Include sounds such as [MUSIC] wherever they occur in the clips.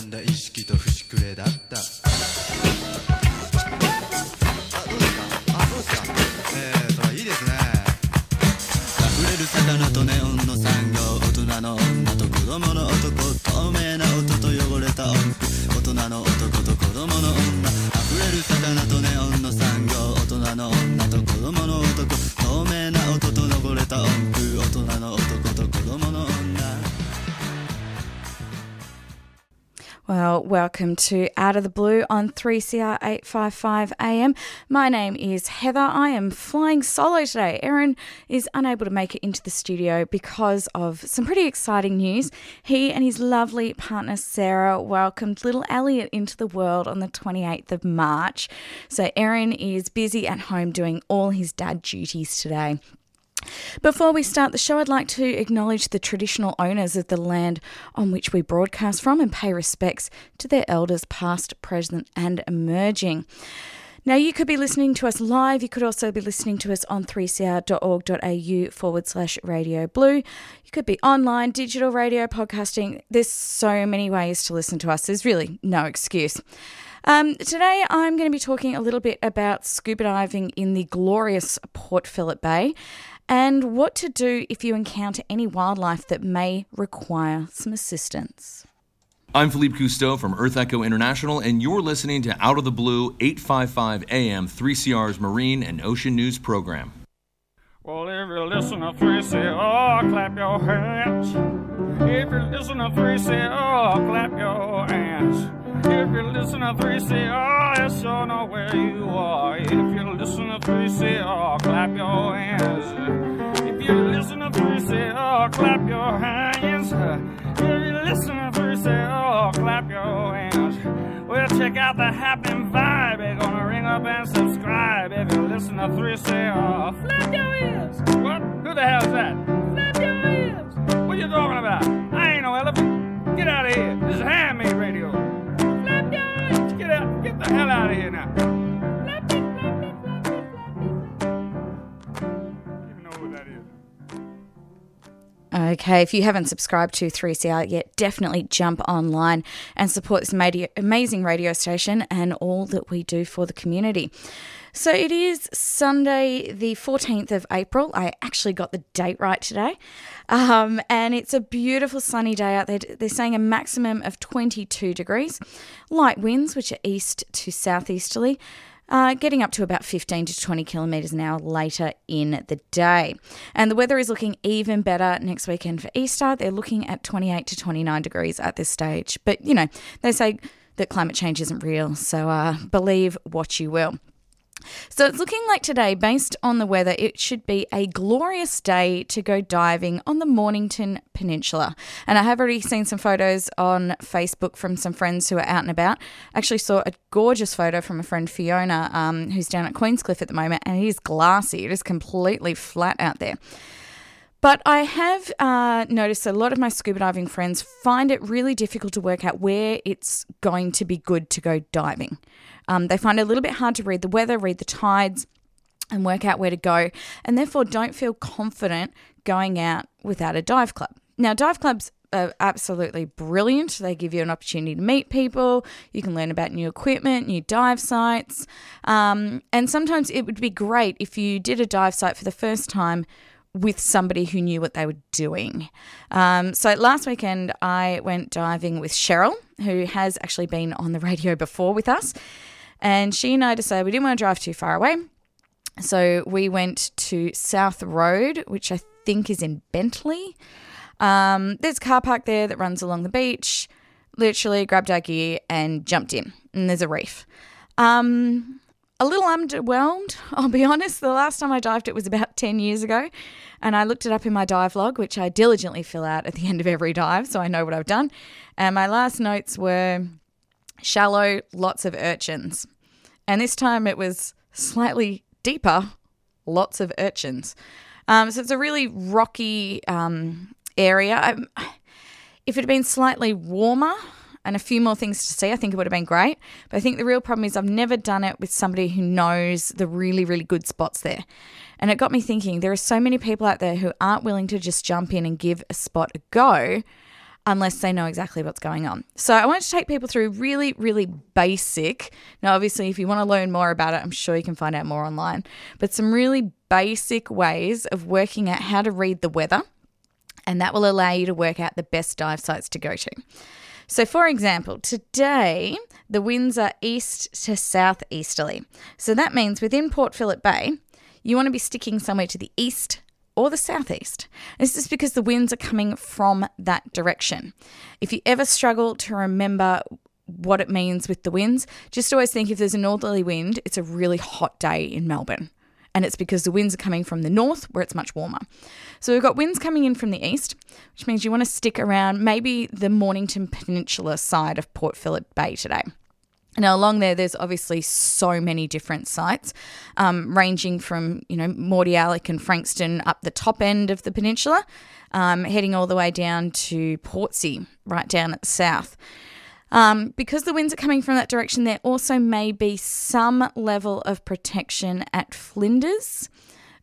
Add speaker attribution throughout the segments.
Speaker 1: ん
Speaker 2: だ意識と節くれだった。あどうですか。あどうですかえーといいですね。溢れる魚とネオンの産業。大人の女と子供の
Speaker 1: Welcome to Out of the Blue on 3CR 855 AM. My name is Heather. I am flying solo today. Aaron is unable to make it into the studio because of some pretty exciting news. He and his lovely partner Sarah welcomed little Elliot into the world on the 28th of March. So Aaron is busy at home doing all his dad duties today. Before we start the show, I'd like to acknowledge the traditional owners of the land on which we broadcast from and pay respects to their elders, past, present, and emerging. Now, you could be listening to us live. You could also be listening to us on 3cr.org.au forward slash radio blue. You could be online, digital radio, podcasting. There's so many ways to listen to us. There's really no excuse. Um, today, I'm going to be talking a little bit about scuba diving in the glorious Port Phillip Bay and what to do if you encounter any wildlife that may require some assistance.
Speaker 3: I'm Philippe Cousteau from Earth Echo International, and you're listening to Out of the Blue 855 AM 3CR's Marine and Ocean News Program.
Speaker 4: Well, if you listen to 3CR, clap your hands. If you listen to 3CR, clap your hands. If you listen to 3CR, let sure know where you are. If you listen to 3CR, clap your hands. If you listen to 3CR, clap your hands. If you listen to 3CR, clap your hands. Well, check out the happening vibe. They're gonna ring up and subscribe. If you listen to 3CR, flap your ears. What? Who the hell is that? Flap your ears. What you talking about? I ain't no elephant. Get out of here. This is handmade radio. Flap your ears. Get out. Get the hell out of here now.
Speaker 1: Okay, if you haven't subscribed to 3CR yet, definitely jump online and support this amazing radio station and all that we do for the community. So it is Sunday, the 14th of April. I actually got the date right today. Um, and it's a beautiful sunny day out there. They're saying a maximum of 22 degrees, light winds, which are east to southeasterly. Uh, getting up to about 15 to 20 kilometres an hour later in the day. And the weather is looking even better next weekend for Easter. They're looking at 28 to 29 degrees at this stage. But, you know, they say that climate change isn't real, so uh, believe what you will. So it's looking like today, based on the weather, it should be a glorious day to go diving on the Mornington Peninsula. And I have already seen some photos on Facebook from some friends who are out and about. Actually, saw a gorgeous photo from a friend Fiona, um, who's down at Queenscliff at the moment, and it is glassy. It is completely flat out there. But I have uh, noticed a lot of my scuba diving friends find it really difficult to work out where it's going to be good to go diving. Um, they find it a little bit hard to read the weather, read the tides, and work out where to go, and therefore don't feel confident going out without a dive club. Now, dive clubs are absolutely brilliant. They give you an opportunity to meet people. You can learn about new equipment, new dive sites. Um, and sometimes it would be great if you did a dive site for the first time with somebody who knew what they were doing. Um, so last weekend, I went diving with Cheryl, who has actually been on the [LAUGHS] radio before with us. And she and I decided we didn't want to drive too far away. So we went to South Road, which I think is in Bentleigh. Um, there's a car park there that runs along the beach. Literally grabbed our gear and jumped in, and there's a reef. Um, a little underwhelmed, [LAUGHS] I'll be honest. The last time I dived it was about 10 years ago, and I looked it up in my dive log, which I diligently fill out at the [LAUGHS] end of every dive so I know what I've done. And my last notes were shallow, lots of urchins. And this time it was slightly deeper, lots of urchins. Um, so it's a really rocky um, area. I, [SIGHS] if it had been slightly warmer, and a few more things to see, I think it would have been great. But I think the real problem is I've never done it with somebody who knows the really, really good spots there. And it got me thinking there are so many people out there who aren't willing to just jump in and give a spot a go unless they know exactly what's going on. So I wanted to take people through really, really basic. Now, obviously, if you want to learn more about it, I'm sure you can find out more online, but some really basic ways of working out how to read the weather. And that will allow you to work out the best dive sites to go to. So, for example, today the winds are east to southeasterly. So that means within Port Phillip Bay, you want to be sticking somewhere to the east or the southeast. This is because the winds are coming from that direction. If you ever struggle to remember what it means with the winds, just always think if there's a northerly wind, it's a really hot day in Melbourne and it's because the winds are coming from the north where it's much warmer. So we've got winds coming in from the east, which means you want to stick around maybe the Mornington Peninsula side of Port Phillip Bay today. Now, along there, there's obviously so many different sites, um, ranging from, you know, Mordialloc and Frankston up the top end of the peninsula, um, heading all the way down to Portsea, right down at the south. Um, because the winds are coming from that direction, there also may be some level of protection at Flinders.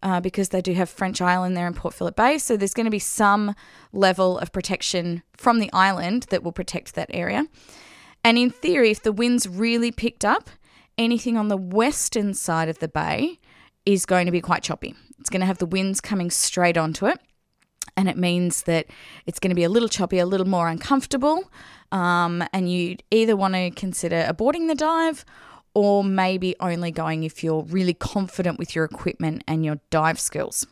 Speaker 1: Uh, because they do have French Island there in Port Phillip Bay. So there's going to be some level of protection from the island that will protect that area. And in theory, if the winds really picked up, anything on the western side of the bay is going to be quite choppy. It's going to have the winds coming straight onto it. And it means that it's going to be a little choppy, a little more uncomfortable. Um, and you either want to consider aborting the dive or maybe only going if you're really confident with your equipment and your dive skills.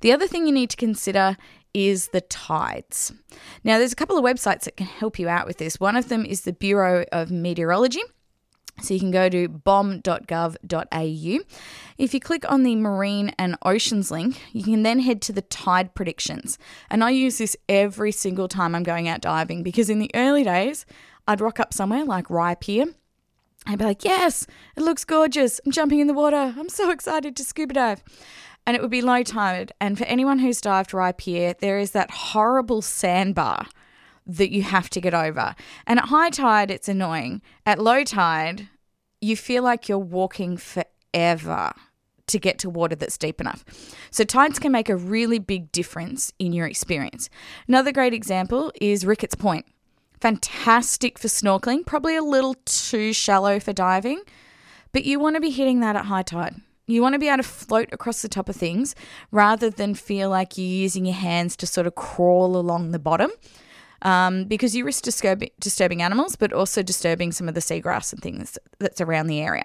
Speaker 1: The other thing you need to consider is the tides. Now, there's a couple of websites that can help you out with this. One of them is the Bureau of Meteorology. So you can go to bom.gov.au. If you click on the marine and oceans link, you can then head to the tide predictions. And I use this every single time I'm going out diving because in the early days, I'd rock up somewhere like Rye Pier. I'd be like, yes, it looks gorgeous. I'm jumping in the water. I'm so excited to scuba dive. And it would be low tide. And for anyone who's dived Rye Pier, there is that horrible sandbar that you have to get over. And at high tide, it's annoying. At low tide, you feel like you're walking forever to get to water that's deep enough. So, tides can make a really big difference in your experience. Another great example is Ricketts Point. Fantastic for snorkeling, probably a little too shallow for diving, but you want to be hitting that at high tide. You want to be able to float across the top of things rather than feel like you're using your hands to sort of crawl along the bottom um, because you risk disturb- disturbing animals, but also disturbing some of the seagrass and things that's around the area.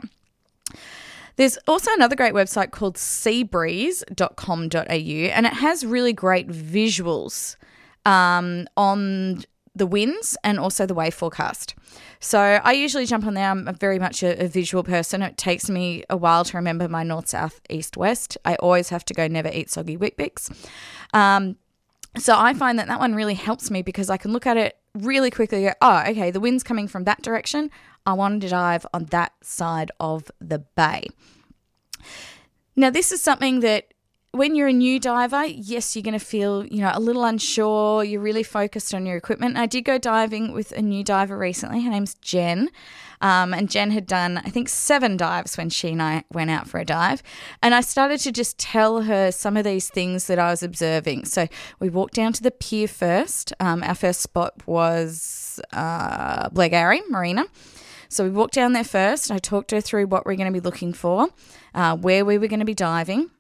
Speaker 1: There's also another great website called seabreeze.com.au, and it has really great visuals um, on the winds and also the wave forecast. So I usually jump on there. I'm very much a, a, visual person. It takes me a while to remember my north, south, east, west. I always have to go never eat soggy Weet-Bix. Um, so I find that that one really helps me because I can look at it really quickly go, oh, okay, the wind's coming from that direction. I wanted to dive on that side of the bay. Now, this is something that when you're a new diver, yes, you're going to feel, you know, a little unsure. You're really focused on your equipment. I did go diving with a new diver recently. Her name's Jen. Um, and Jen had done, I think, seven dives when she and I went out for a dive. And I started to just tell her some of these things that I was observing. So we walked down to the pier first. Um, our first spot was uh, Marina. So we walked down there first. I talked her through what we're going to be looking for, uh, where we were going to be diving.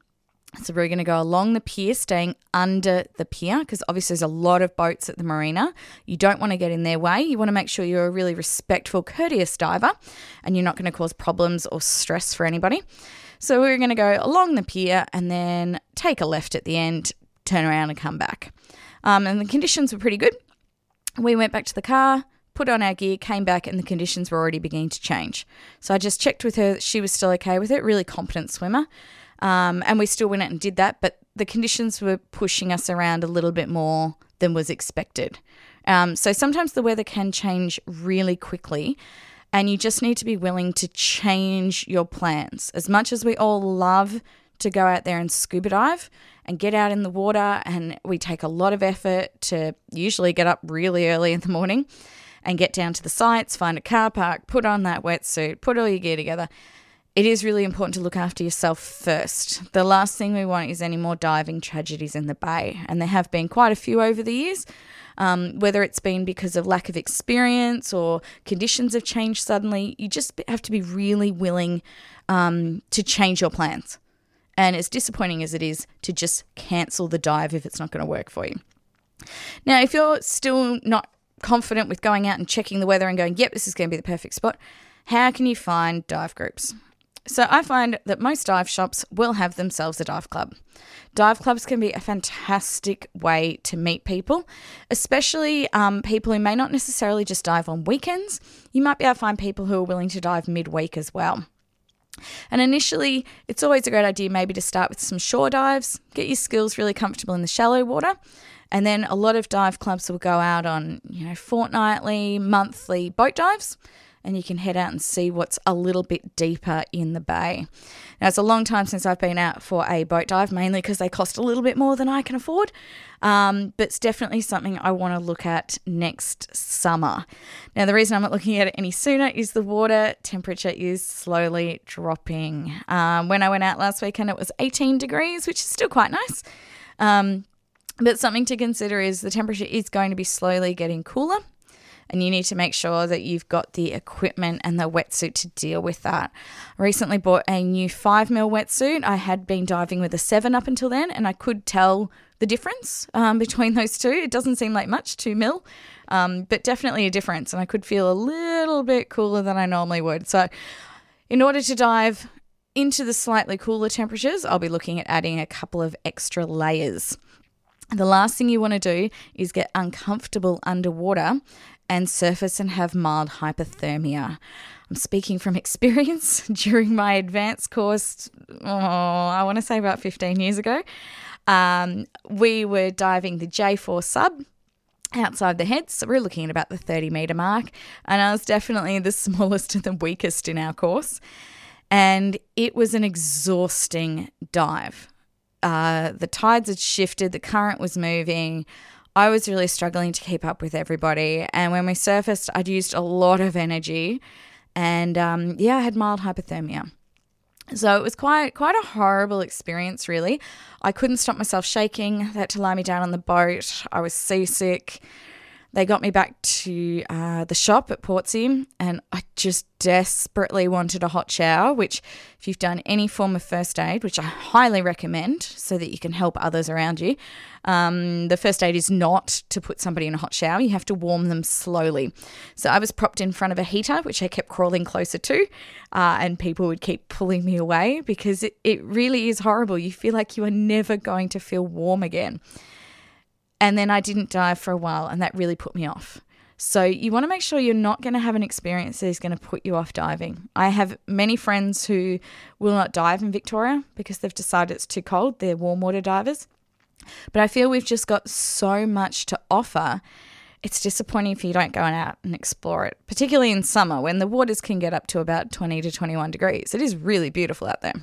Speaker 1: So we're going to go along the pier, staying under the pier, because obviously there's a lot of boats at the marina. You don't want to get in their way. You want to make sure you're a really respectful, courteous diver, and you're not going to cause problems or stress for anybody. So we're going to go along the pier and then take a left at the end, turn around and come back. Um, and the conditions were pretty good. We went back to the car, put on our gear, came back, and the conditions were already beginning to change. So I just checked with her that she was still okay with it, really competent swimmer. Um, and we still went out and did that, but the conditions were pushing us around a little bit more than was expected. Um, so sometimes the weather can change really quickly, and you just need to be willing to change your plans. As much as we all love to go out there and scuba dive and get out in the water, and we take a lot of effort to usually get up really early in the morning and get down to the sites, find a car park, put on that wetsuit, put all your gear together it is really important to look after yourself first. The last thing we want is any more diving tragedies in the bay, and there have been quite a few over the years. Um, whether it's been because of lack of experience or conditions have changed suddenly, you just have to be really willing um, to change your plans. And as disappointing as it is to just cancel the dive if it's not going to work for you. Now, if you're still not confident with going out and checking the weather and going, yep, this is going to be the perfect spot, how can you find dive groups? So I find that most dive shops will have themselves a dive club. Dive clubs can be a fantastic way to meet people, especially um, people who may not necessarily just dive on weekends. You might be able to find people who are willing to dive midweek as well. And initially, it's always a great idea maybe to start with some shore dives, get your skills really comfortable in the shallow water. And then a lot of dive clubs will go out on, you know, fortnightly, monthly boat dives and you can head out and see what's a little bit deeper in the bay. Now, it's a long time since I've been out for a boat dive, mainly because they cost a little bit more than I can afford, um, but it's definitely something I want to look at next summer. Now, the reason I'm not looking at it any sooner is the water temperature is slowly dropping. Um, when I went out last weekend, it was 18 degrees, which is still quite nice. Um, but something to consider is the temperature is going to be slowly getting cooler and you need to make sure that you've got the equipment and the wetsuit to deal with that. I recently bought a new 5 mil wetsuit. I had been diving with a 7 up until then, and I could tell the difference um, [LAUGHS] between those two. It doesn't seem like much, 2 mil, um, but definitely a difference, and I could feel a little bit cooler than I normally would. So, in order to dive into the slightly cooler temperatures, I'll be looking at adding a couple of extra layers. The last thing you want to do is get uncomfortable underwater and surface and have mild hypothermia. I'm speaking from [LAUGHS] experience during my advanced course, oh, I want to say about 15 years ago. Um, we were diving the J4 sub outside the heads. So we're looking at about the 30 meter mark. And I was definitely the [LAUGHS] smallest and the weakest in our course. And it was an exhausting dive. Uh, the tides had shifted, the current was moving. I was really struggling to keep up with everybody. And when we surfaced, I'd used a lot of energy. And um, yeah, I had mild hypothermia. So it was quite quite a horrible experience, really. I couldn't stop myself shaking. They had to lie me down on the boat. I was seasick. They got me back to uh, the shop at Portsea, and I just desperately wanted a hot shower. Which, if you've done any form of first aid, which I highly recommend so that you can help others around you, um, the first aid is not to put somebody in a hot shower. You have to warm them slowly. So I was propped in front of a heater, which I kept crawling closer to, uh, and people would keep pulling me away because it, it really is horrible. You feel like you are never going to feel warm again. And then I didn't dive for a while, and that really put me off. So you want to make sure you're not going to have an experience that is going to put you off diving. I have many friends who will not dive in Victoria because they've decided it's too cold. They're warm water divers. But I feel we've just got so much to offer. It's disappointing if you don't go out and explore it, particularly in summer when the waters can get up to about 20 to 21 degrees. It is really beautiful out there.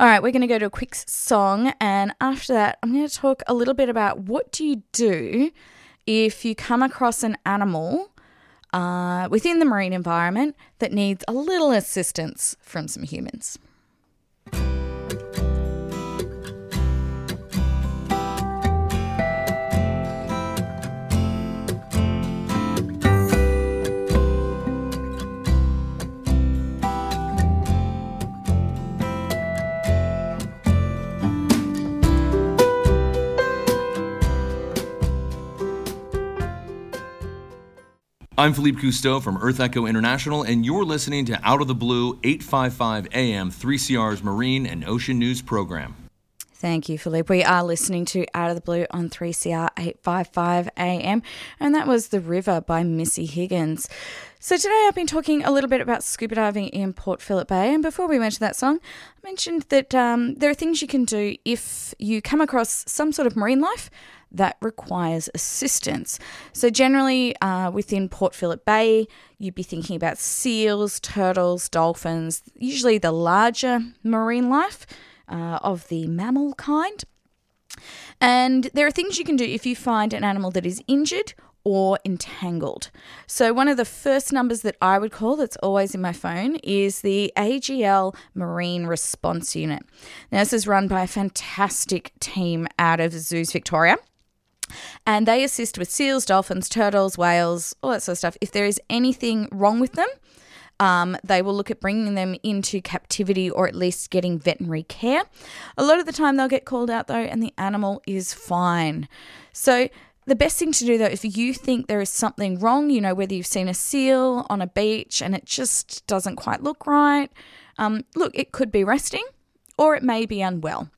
Speaker 1: All right, we're going to go to a quick song, and after that, I'm going to talk a little bit about what do you do if you come across an animal uh, within the marine environment that needs a little assistance from some humans.
Speaker 3: I'm Philippe Cousteau from Earth Echo International, and you're listening to Out of the Blue 855 AM 3CR's Marine and Ocean News program.
Speaker 1: Thank you, Philippe. We are listening to Out of the Blue on 3CR 855 AM, and that was The River by Missy Higgins. So, today I've been talking a little bit about scuba diving in Port Phillip Bay, and before we went to that song, I mentioned that um, there are things you can do if you come across some sort of marine life that requires assistance. So, generally uh, within Port Phillip Bay, you'd be thinking about seals, turtles, dolphins, usually the larger marine life uh, of the mammal kind. And there are things you can do if you find an animal that is injured or entangled. So, one of the first numbers that I would call that's always in my phone is the AGL Marine Response Unit. Now, this is run by a fantastic team out of Zoos Victoria. And they assist with seals, dolphins, turtles, whales, all that sort of stuff. If there is anything wrong with them, um, they will look at bringing them into captivity or at least getting veterinary care. A lot of the time, they'll get called out though, and the animal is fine. So, the best thing to do though, if you think there is something wrong, you know, whether you've seen a seal on a beach and it just doesn't quite look right, um, look, it could be resting or it may be unwell.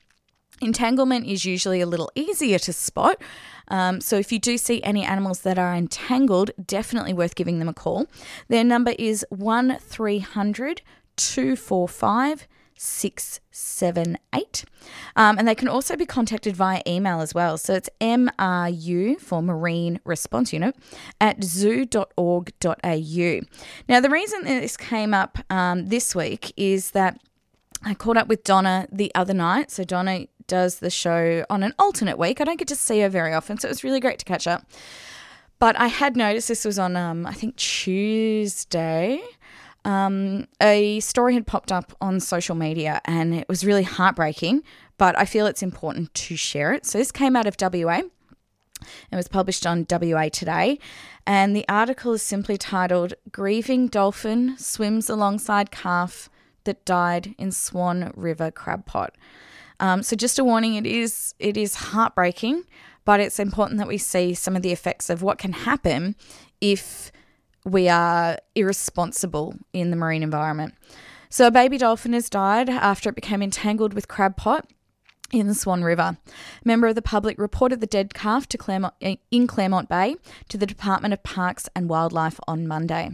Speaker 1: Entanglement is usually a little easier to spot. Um, so if you do see any animals that are entangled, definitely worth giving them a call. Their number is 1300 245 678. Um, and they can also be contacted via email as well. So it's MRU for Marine Response Unit at zoo.org.au. Now, the reason this came up um, this week is that I caught up with Donna the other night. So Donna does the show on an alternate week. I don't get to see her very often, so it was really great to catch up. But I had noticed this was on, um, I think, Tuesday. Um, a story had popped up on social media and it was really heartbreaking, but I feel it's important to share it. So this came out of WA. It was published on WA Today, and the article is simply titled Grieving Dolphin Swims Alongside Calf That Died in Swan River Crab Pot. Um, so just a warning, it is it is heartbreaking, but it's important that we see some of the effects of what can happen if we are irresponsible in the marine environment. So a baby dolphin has died after it became entangled with crab pot in the Swan River. A member of the public reported the dead calf to Claremont, in Claremont Bay to the Department of Parks and Wildlife on Monday.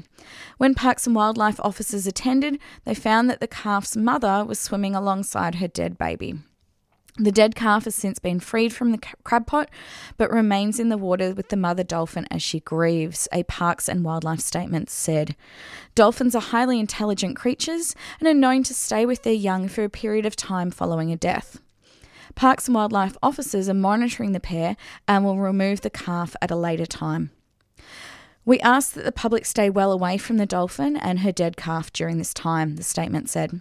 Speaker 1: When Parks and Wildlife officers attended, they found that the calf's mother was swimming alongside her dead baby. The dead calf has since been freed from the crab pot, but remains in the water with the mother dolphin as she grieves, a Parks and Wildlife statement said. Dolphins are highly intelligent creatures and are known to stay with their young for a period of time following a death. Parks and Wildlife officers are monitoring the pair and will remove the calf at a later time. We ask that the public stay well away from the dolphin and her dead calf during this time, the statement said.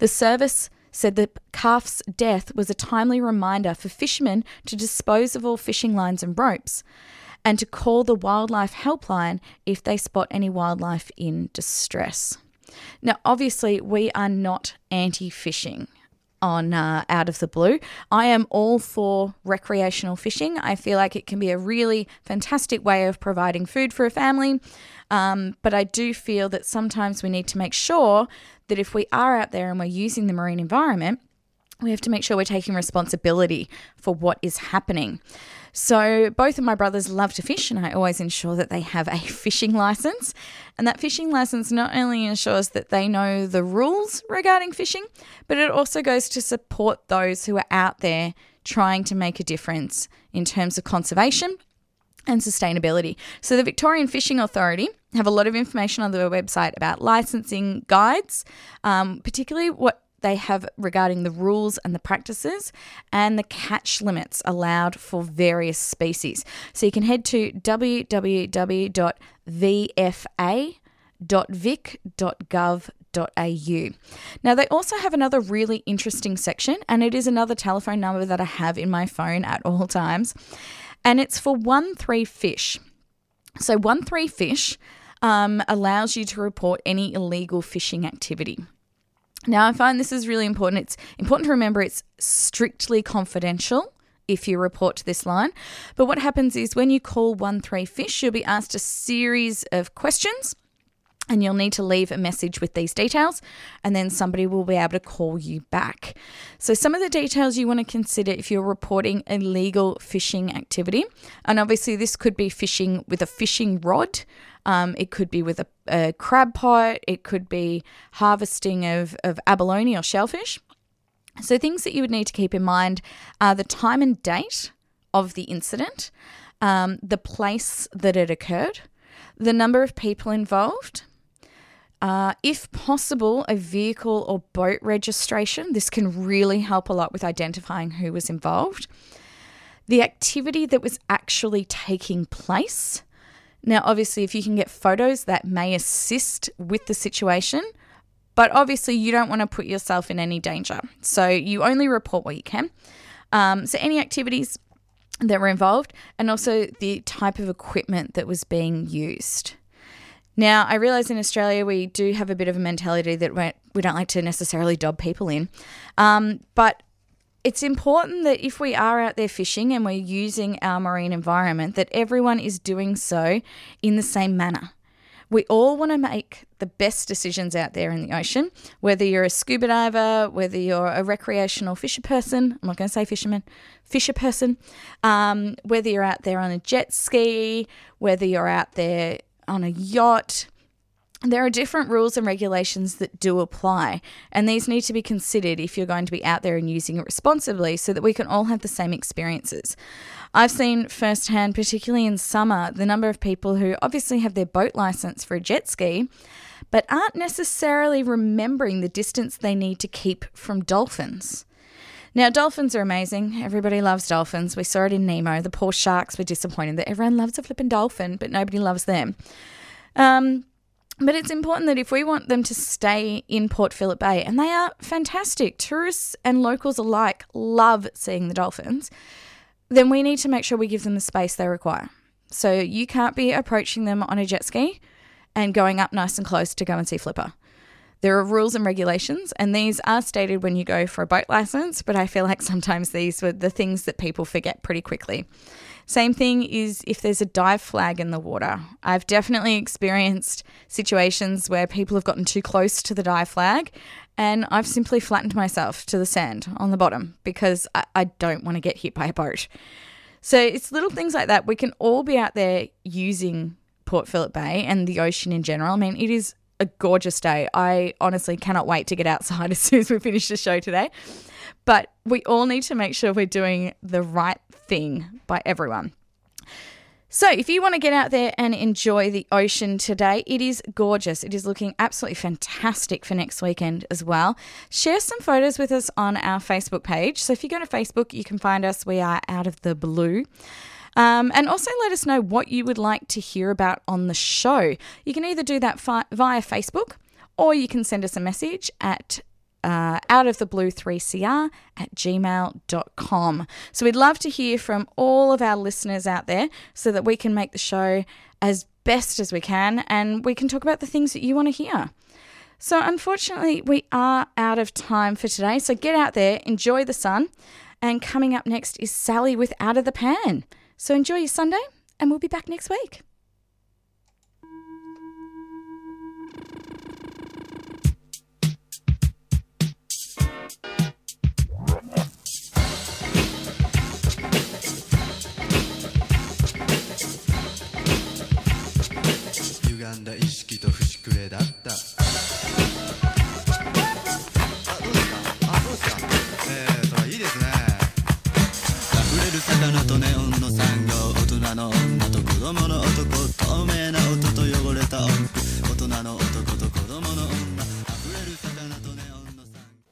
Speaker 1: The service said the calf's death was a timely reminder for fishermen to dispose of all fishing lines and ropes and to call the wildlife helpline if they spot any wildlife in distress. Now, obviously, we are not anti fishing on uh, Out of the Blue. I am all for recreational fishing. I feel like it can be a really fantastic way of providing food for a family. Um, but I do feel that sometimes we need to make sure that if we are out there and we're using the marine environment, we have to make sure we're taking responsibility for what is happening. So, both of my brothers love to fish, and I always ensure that they have a [LAUGHS] fishing license. And that fishing license not only ensures that they know the rules regarding fishing, but it also goes to support those who are out there trying to make a difference in terms of conservation and sustainability. So, the Victorian Fishing Authority have a lot of information on their website about licensing guides, um, particularly what they have regarding the rules and the practices and the catch limits allowed for various species. So you can head to www.vfa.vic.gov.au. Now, they also have another really interesting section, and it is another telephone number that I have in my phone at all times, and it's for 1 3 Fish. So, 1 3 Fish um, allows you to report any illegal fishing activity. Now, I find this is really important. It's important to remember it's strictly confidential if you report to this line. But what happens is when you call 13 Fish, you'll be asked a series of questions. And you'll need to leave a message with these details, and then somebody will be able to call you back. So, some of the details you want to consider if you're reporting illegal fishing activity, and obviously, this could be fishing with a fishing rod, um, it could be with a, a, crab pot, it could be harvesting of, of abalone or shellfish. So, things that you would need to keep in mind are the time and date of the incident, um, the place that it occurred, the number of people involved uh, if possible, a vehicle or boat registration. This can really help a lot with identifying who was involved. The activity that was actually taking place. Now, obviously, if you can get photos, that may assist with the situation, but obviously, you don't want to put yourself in any danger. So, you only report what you can. Um, so, any activities that were involved, and also the type of equipment that was being used. Now, I realize in Australia we do have a bit of a mentality that we don't like to necessarily dob people in, um, but it's important that if we are out there fishing and we're using our marine environment, that everyone is doing so in the same manner. We all want to make the best decisions out there in the ocean, whether you're a scuba diver, whether you're a recreational fisher person, I'm not going to say fisherman, fisher person, um, whether you're out there on a jet ski, whether you're out there on a yacht. There are different rules and regulations that do apply, and these need to be considered if you're going to be out there and using it responsibly so that we can all have the same experiences. I've seen firsthand, particularly in summer, the number of people who obviously have their boat license for a jet ski, but aren't necessarily remembering the distance they need to keep from dolphins. Now, dolphins are amazing. Everybody loves dolphins. We saw it in Nemo. The poor sharks were disappointed that everyone loves a flipping dolphin, but nobody loves them. Um, but it's important that if we want them to stay in Port Phillip Bay, and they are fantastic, tourists and locals alike love seeing the dolphins, then we need to make sure we give them the space they require. So you can't be approaching them on a jet ski and going up nice and close to go and see Flipper. There are rules and regulations, and these are stated when you go for a boat license, but I feel like sometimes these were the things that people forget pretty quickly. Same thing is if there's a dive flag in the water. I've definitely experienced situations where people have gotten too close to the dive flag, and I've simply flattened myself to the sand on the bottom because I, I don't want to get hit by a boat. So it's little things like that. We can all be out there using Port Phillip Bay and the ocean in general. I mean, it is a gorgeous day. I honestly cannot wait to get outside [LAUGHS] as soon as we finish the show today. But we all need to make sure we're doing the right thing by everyone. So, if you want to get out there and enjoy the ocean today, it is gorgeous. It is looking absolutely fantastic for next weekend as well. Share some photos with us on our Facebook page. So, if you go to Facebook, you can find us. We are out of the blue. Um, and also let us know what you would like to hear about on the show. You can either do that fi- via Facebook or you can send us a message at uh, out of the blue 3cr at gmail.com. So we'd love to hear from all of our listeners out there so that we can make the show as best as we can and we can talk about the things that you want to hear. So, unfortunately, we are out of time for today. So, get out there, enjoy the sun. And coming up next is Sally with Out of the Pan. So enjoy your Sunday, and we'll be back next week.